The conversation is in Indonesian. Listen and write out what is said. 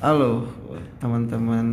Halo teman-teman